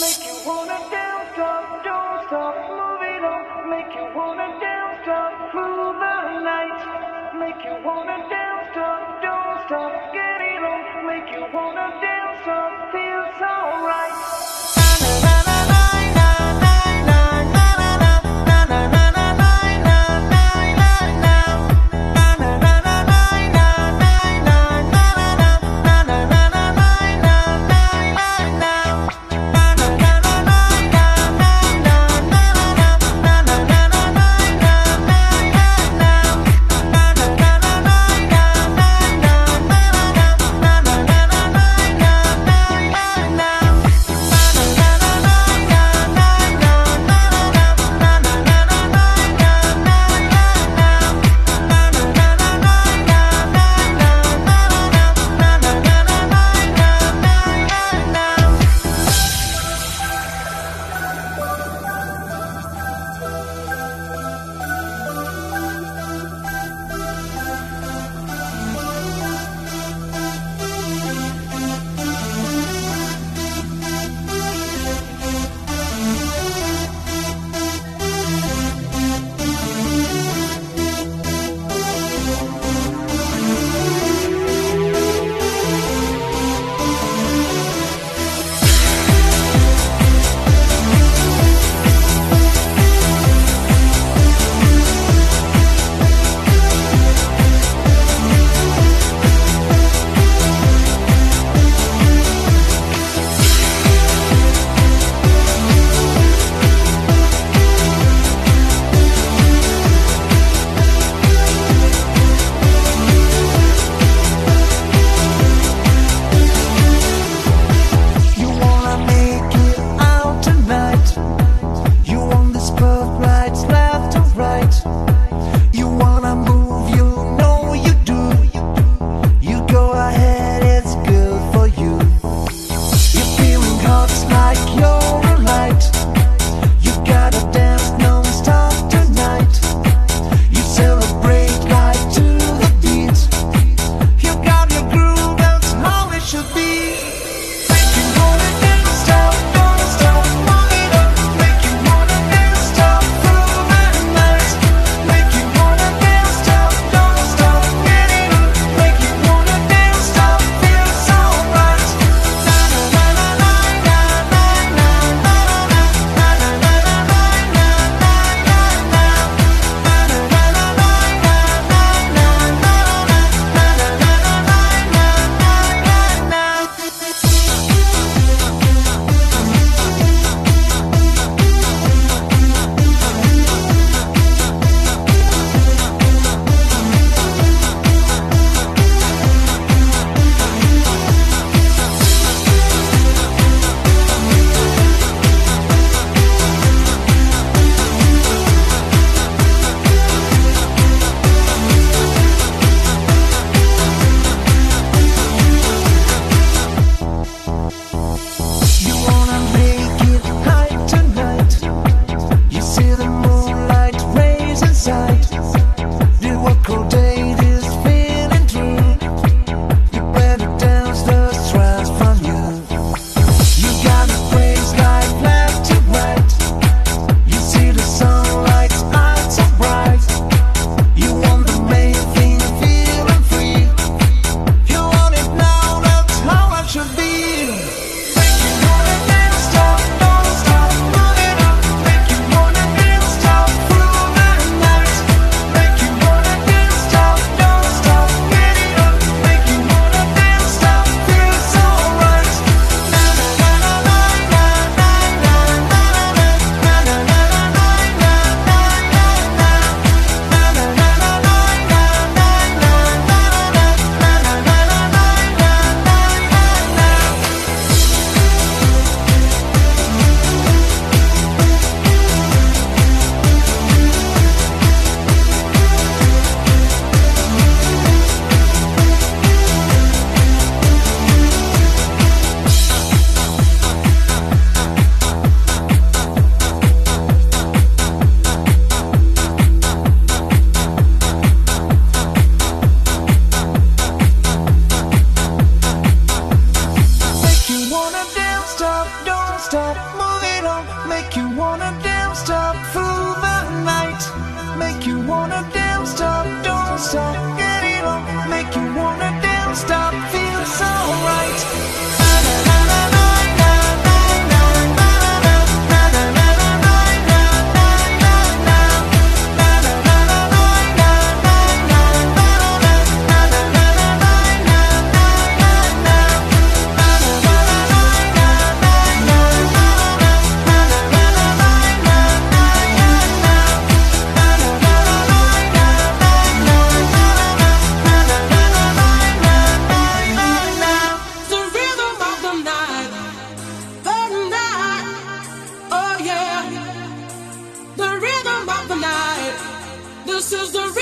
Make you wanna dance, this is the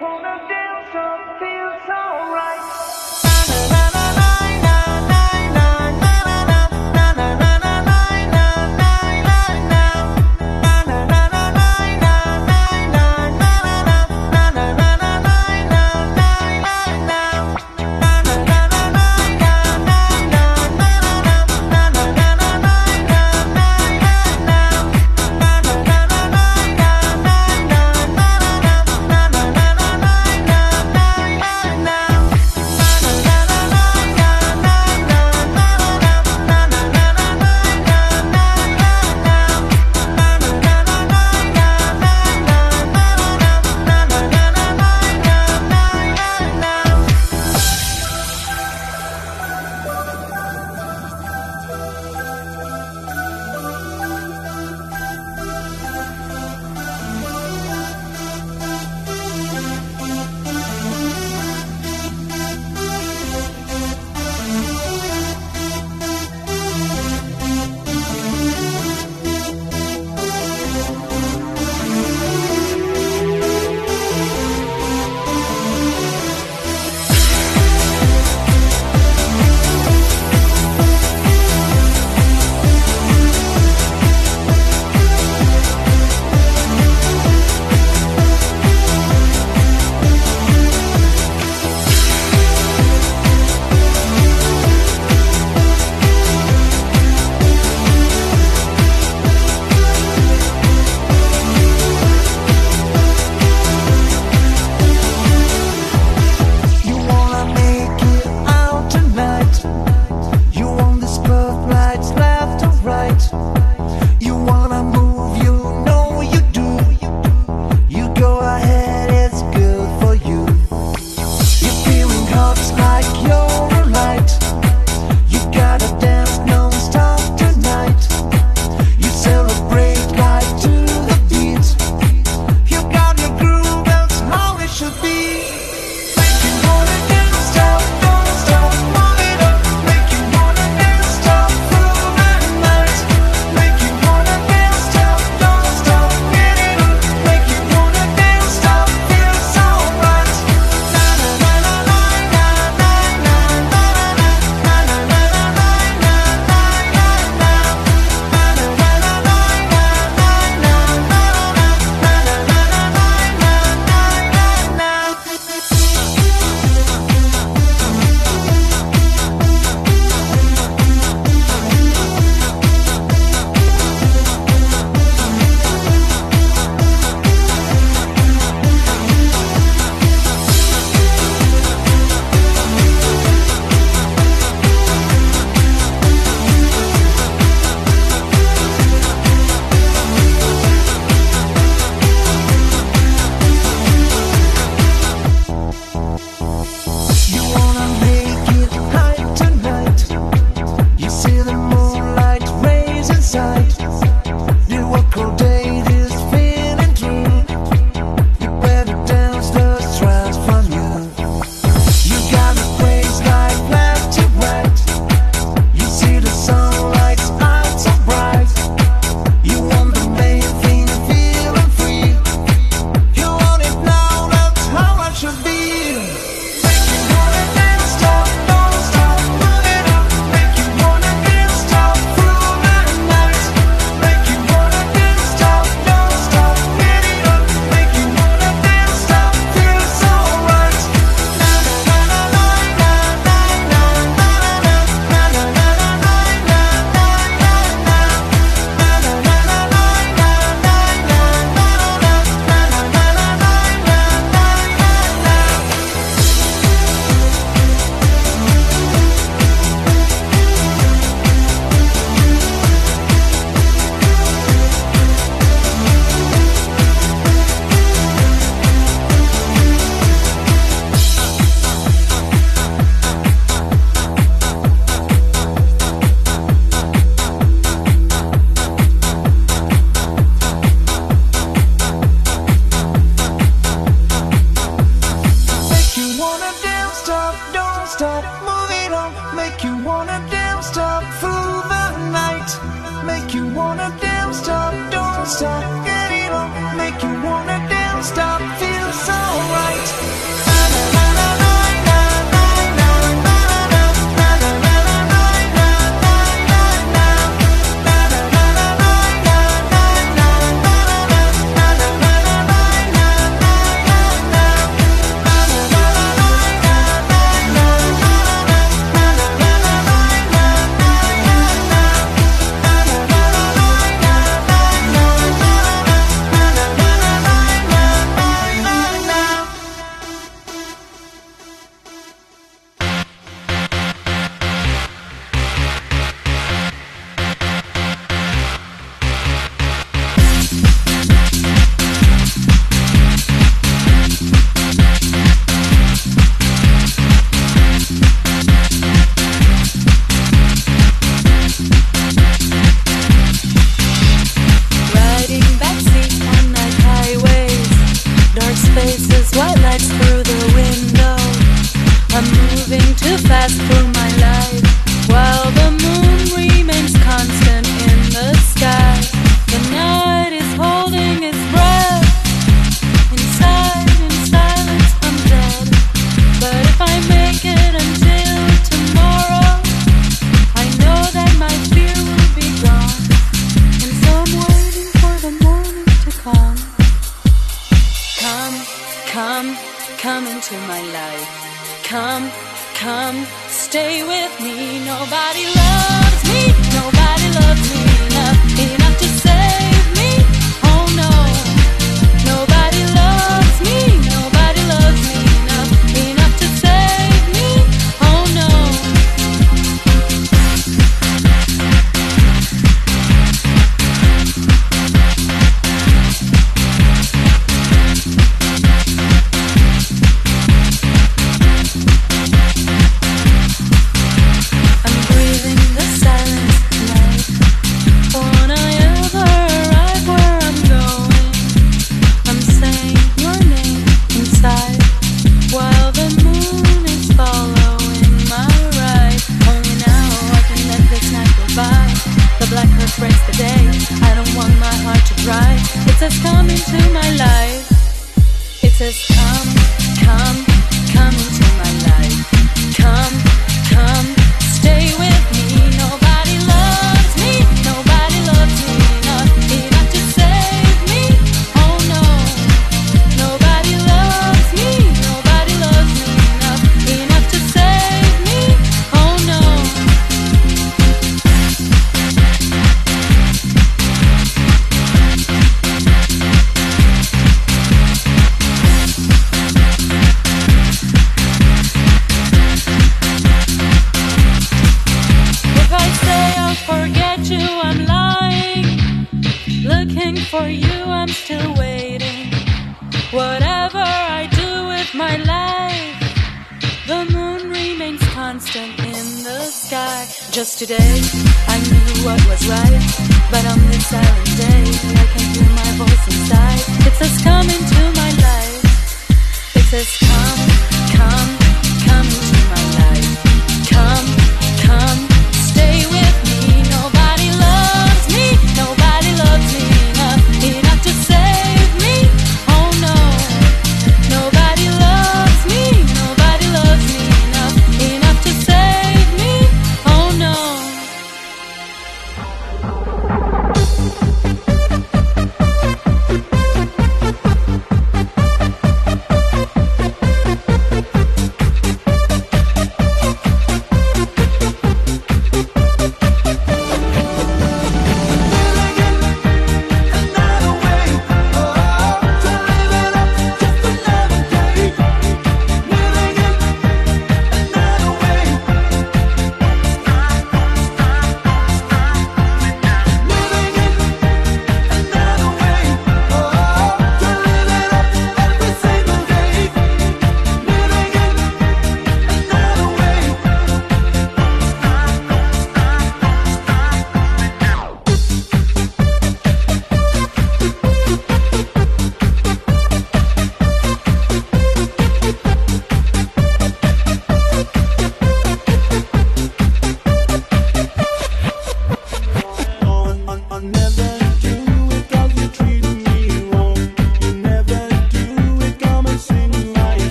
wanna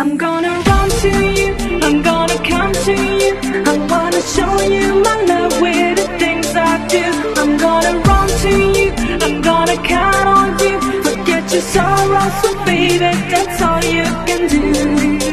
I'm gonna run to you, I'm gonna come to you. I wanna show you my love with the things I do. I'm gonna run to you, I'm gonna count on you. Forget your sorrows, so baby, that's all you can do.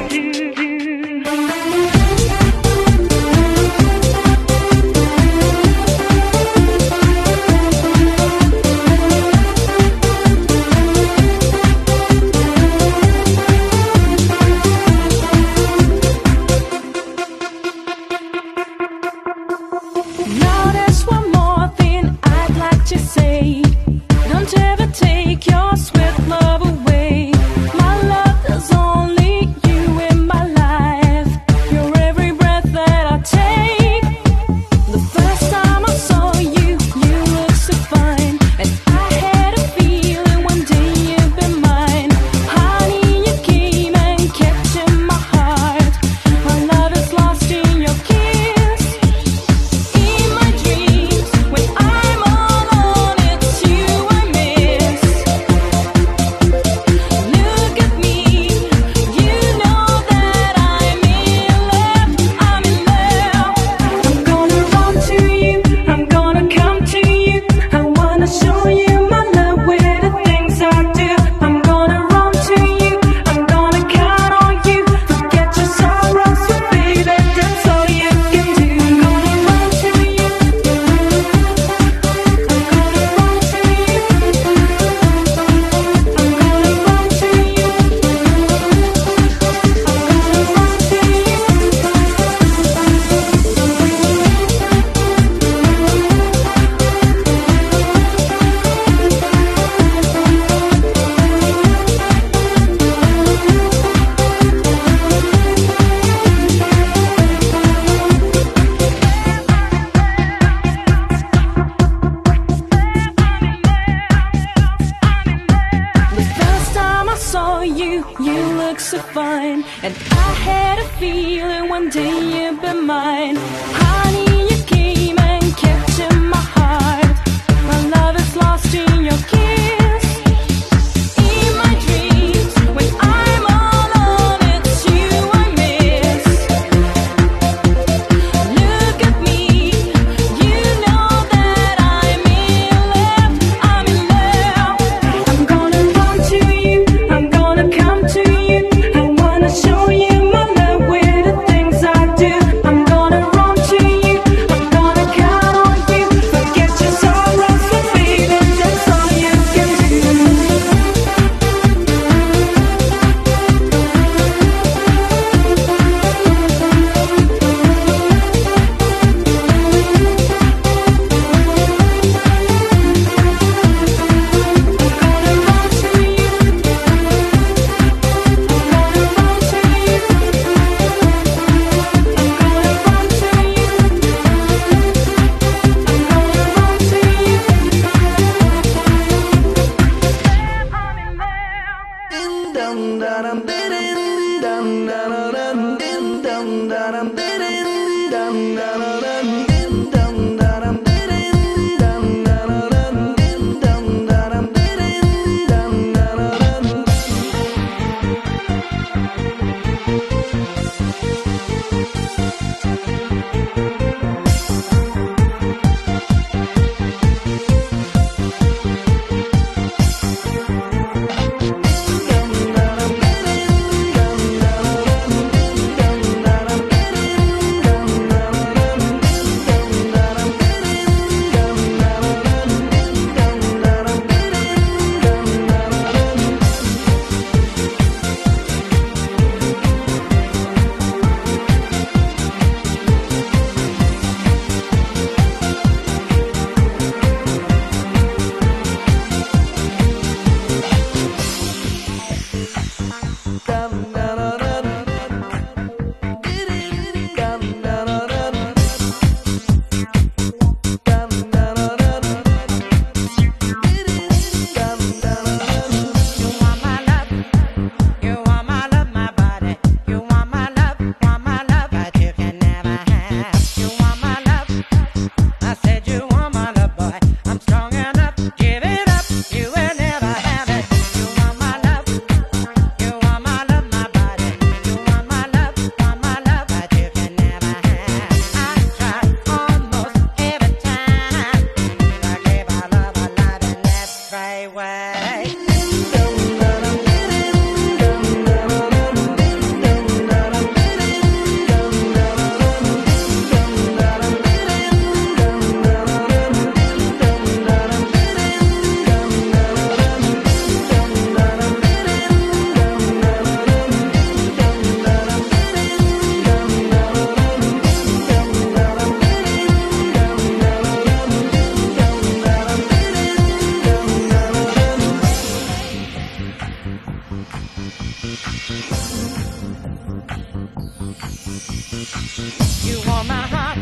You want my heart,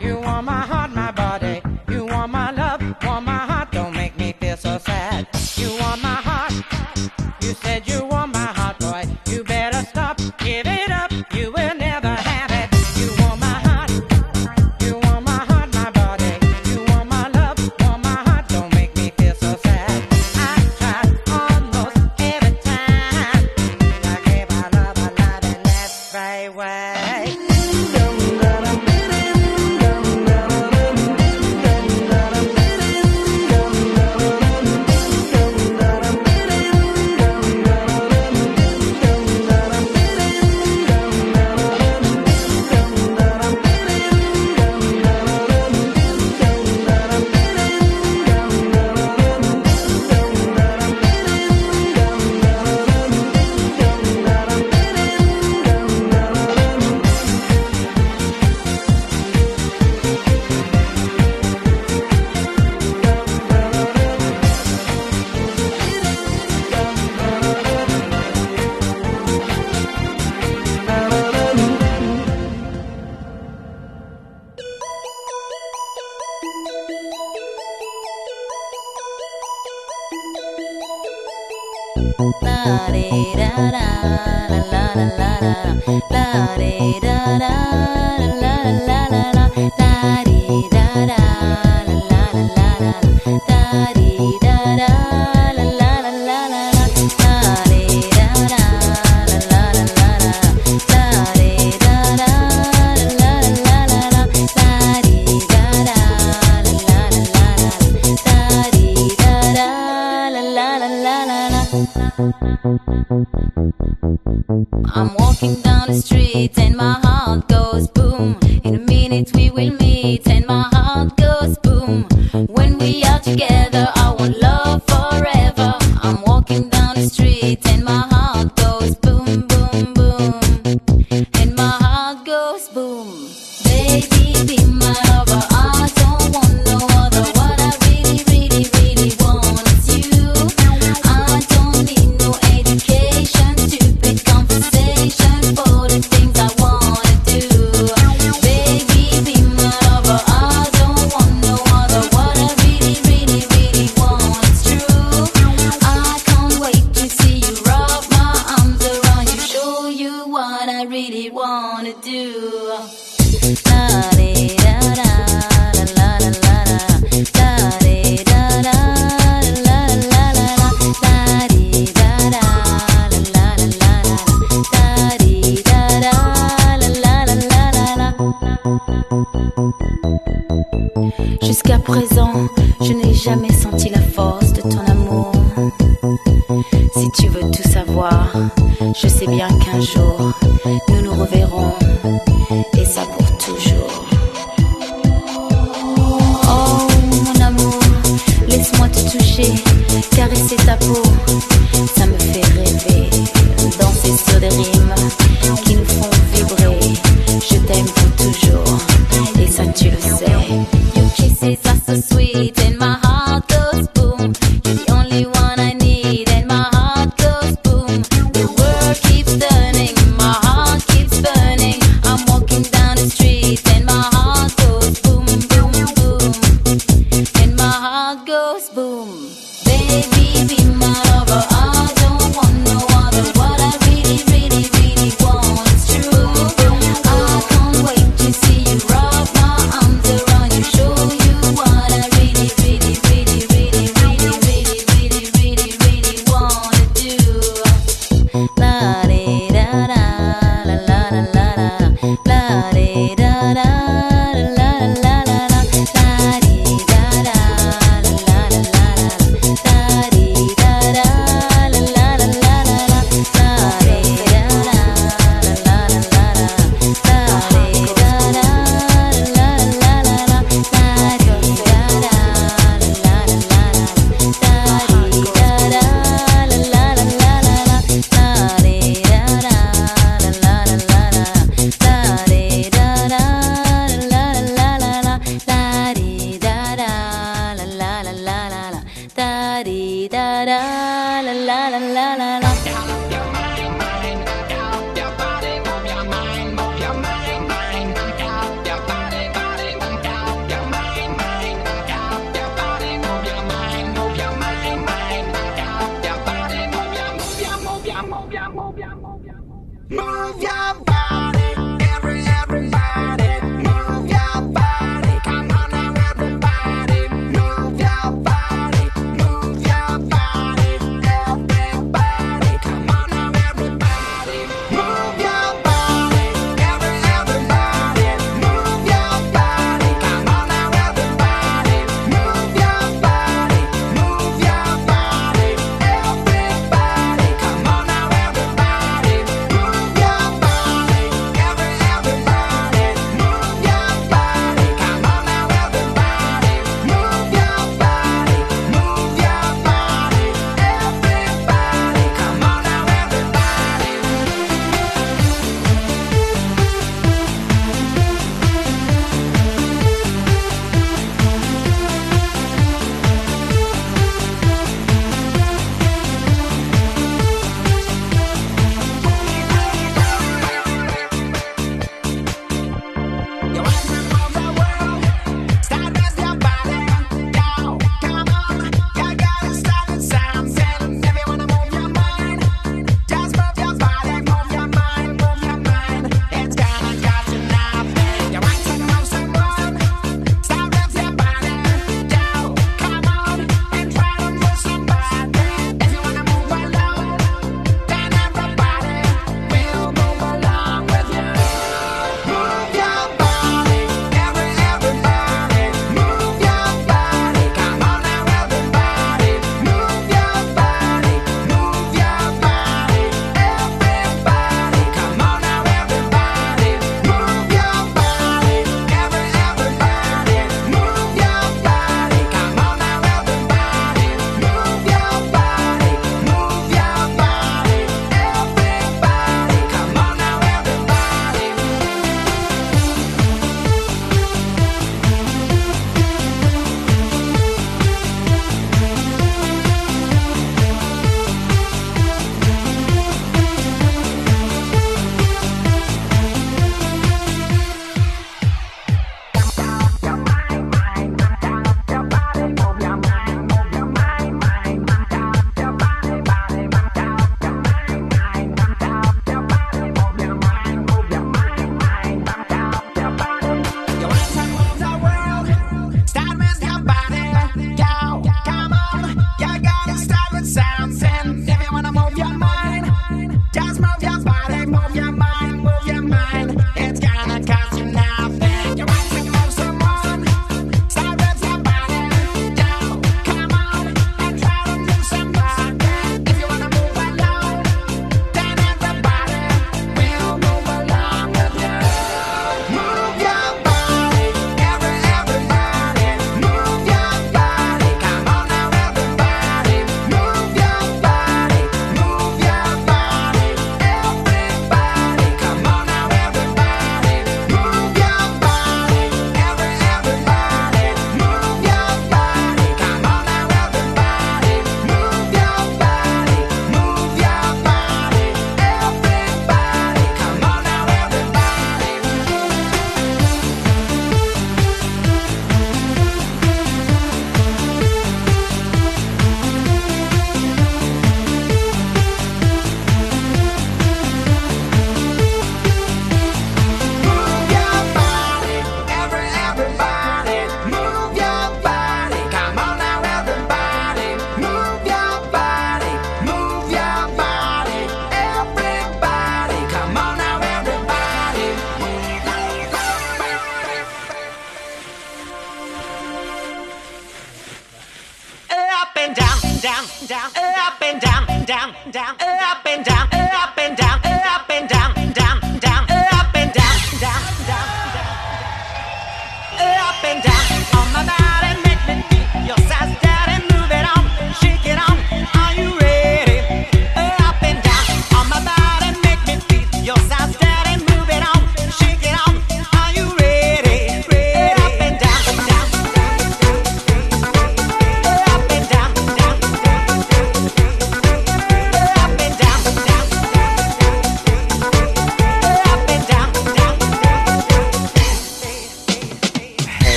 you want my heart. My la la la. I'm walking down the street and my heart goes boom. In a minute we will meet and my heart goes boom. When we are together.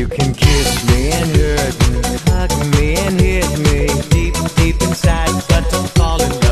You can kiss me and hurt me, hug me and hit me deep, deep inside, but don't fall in love.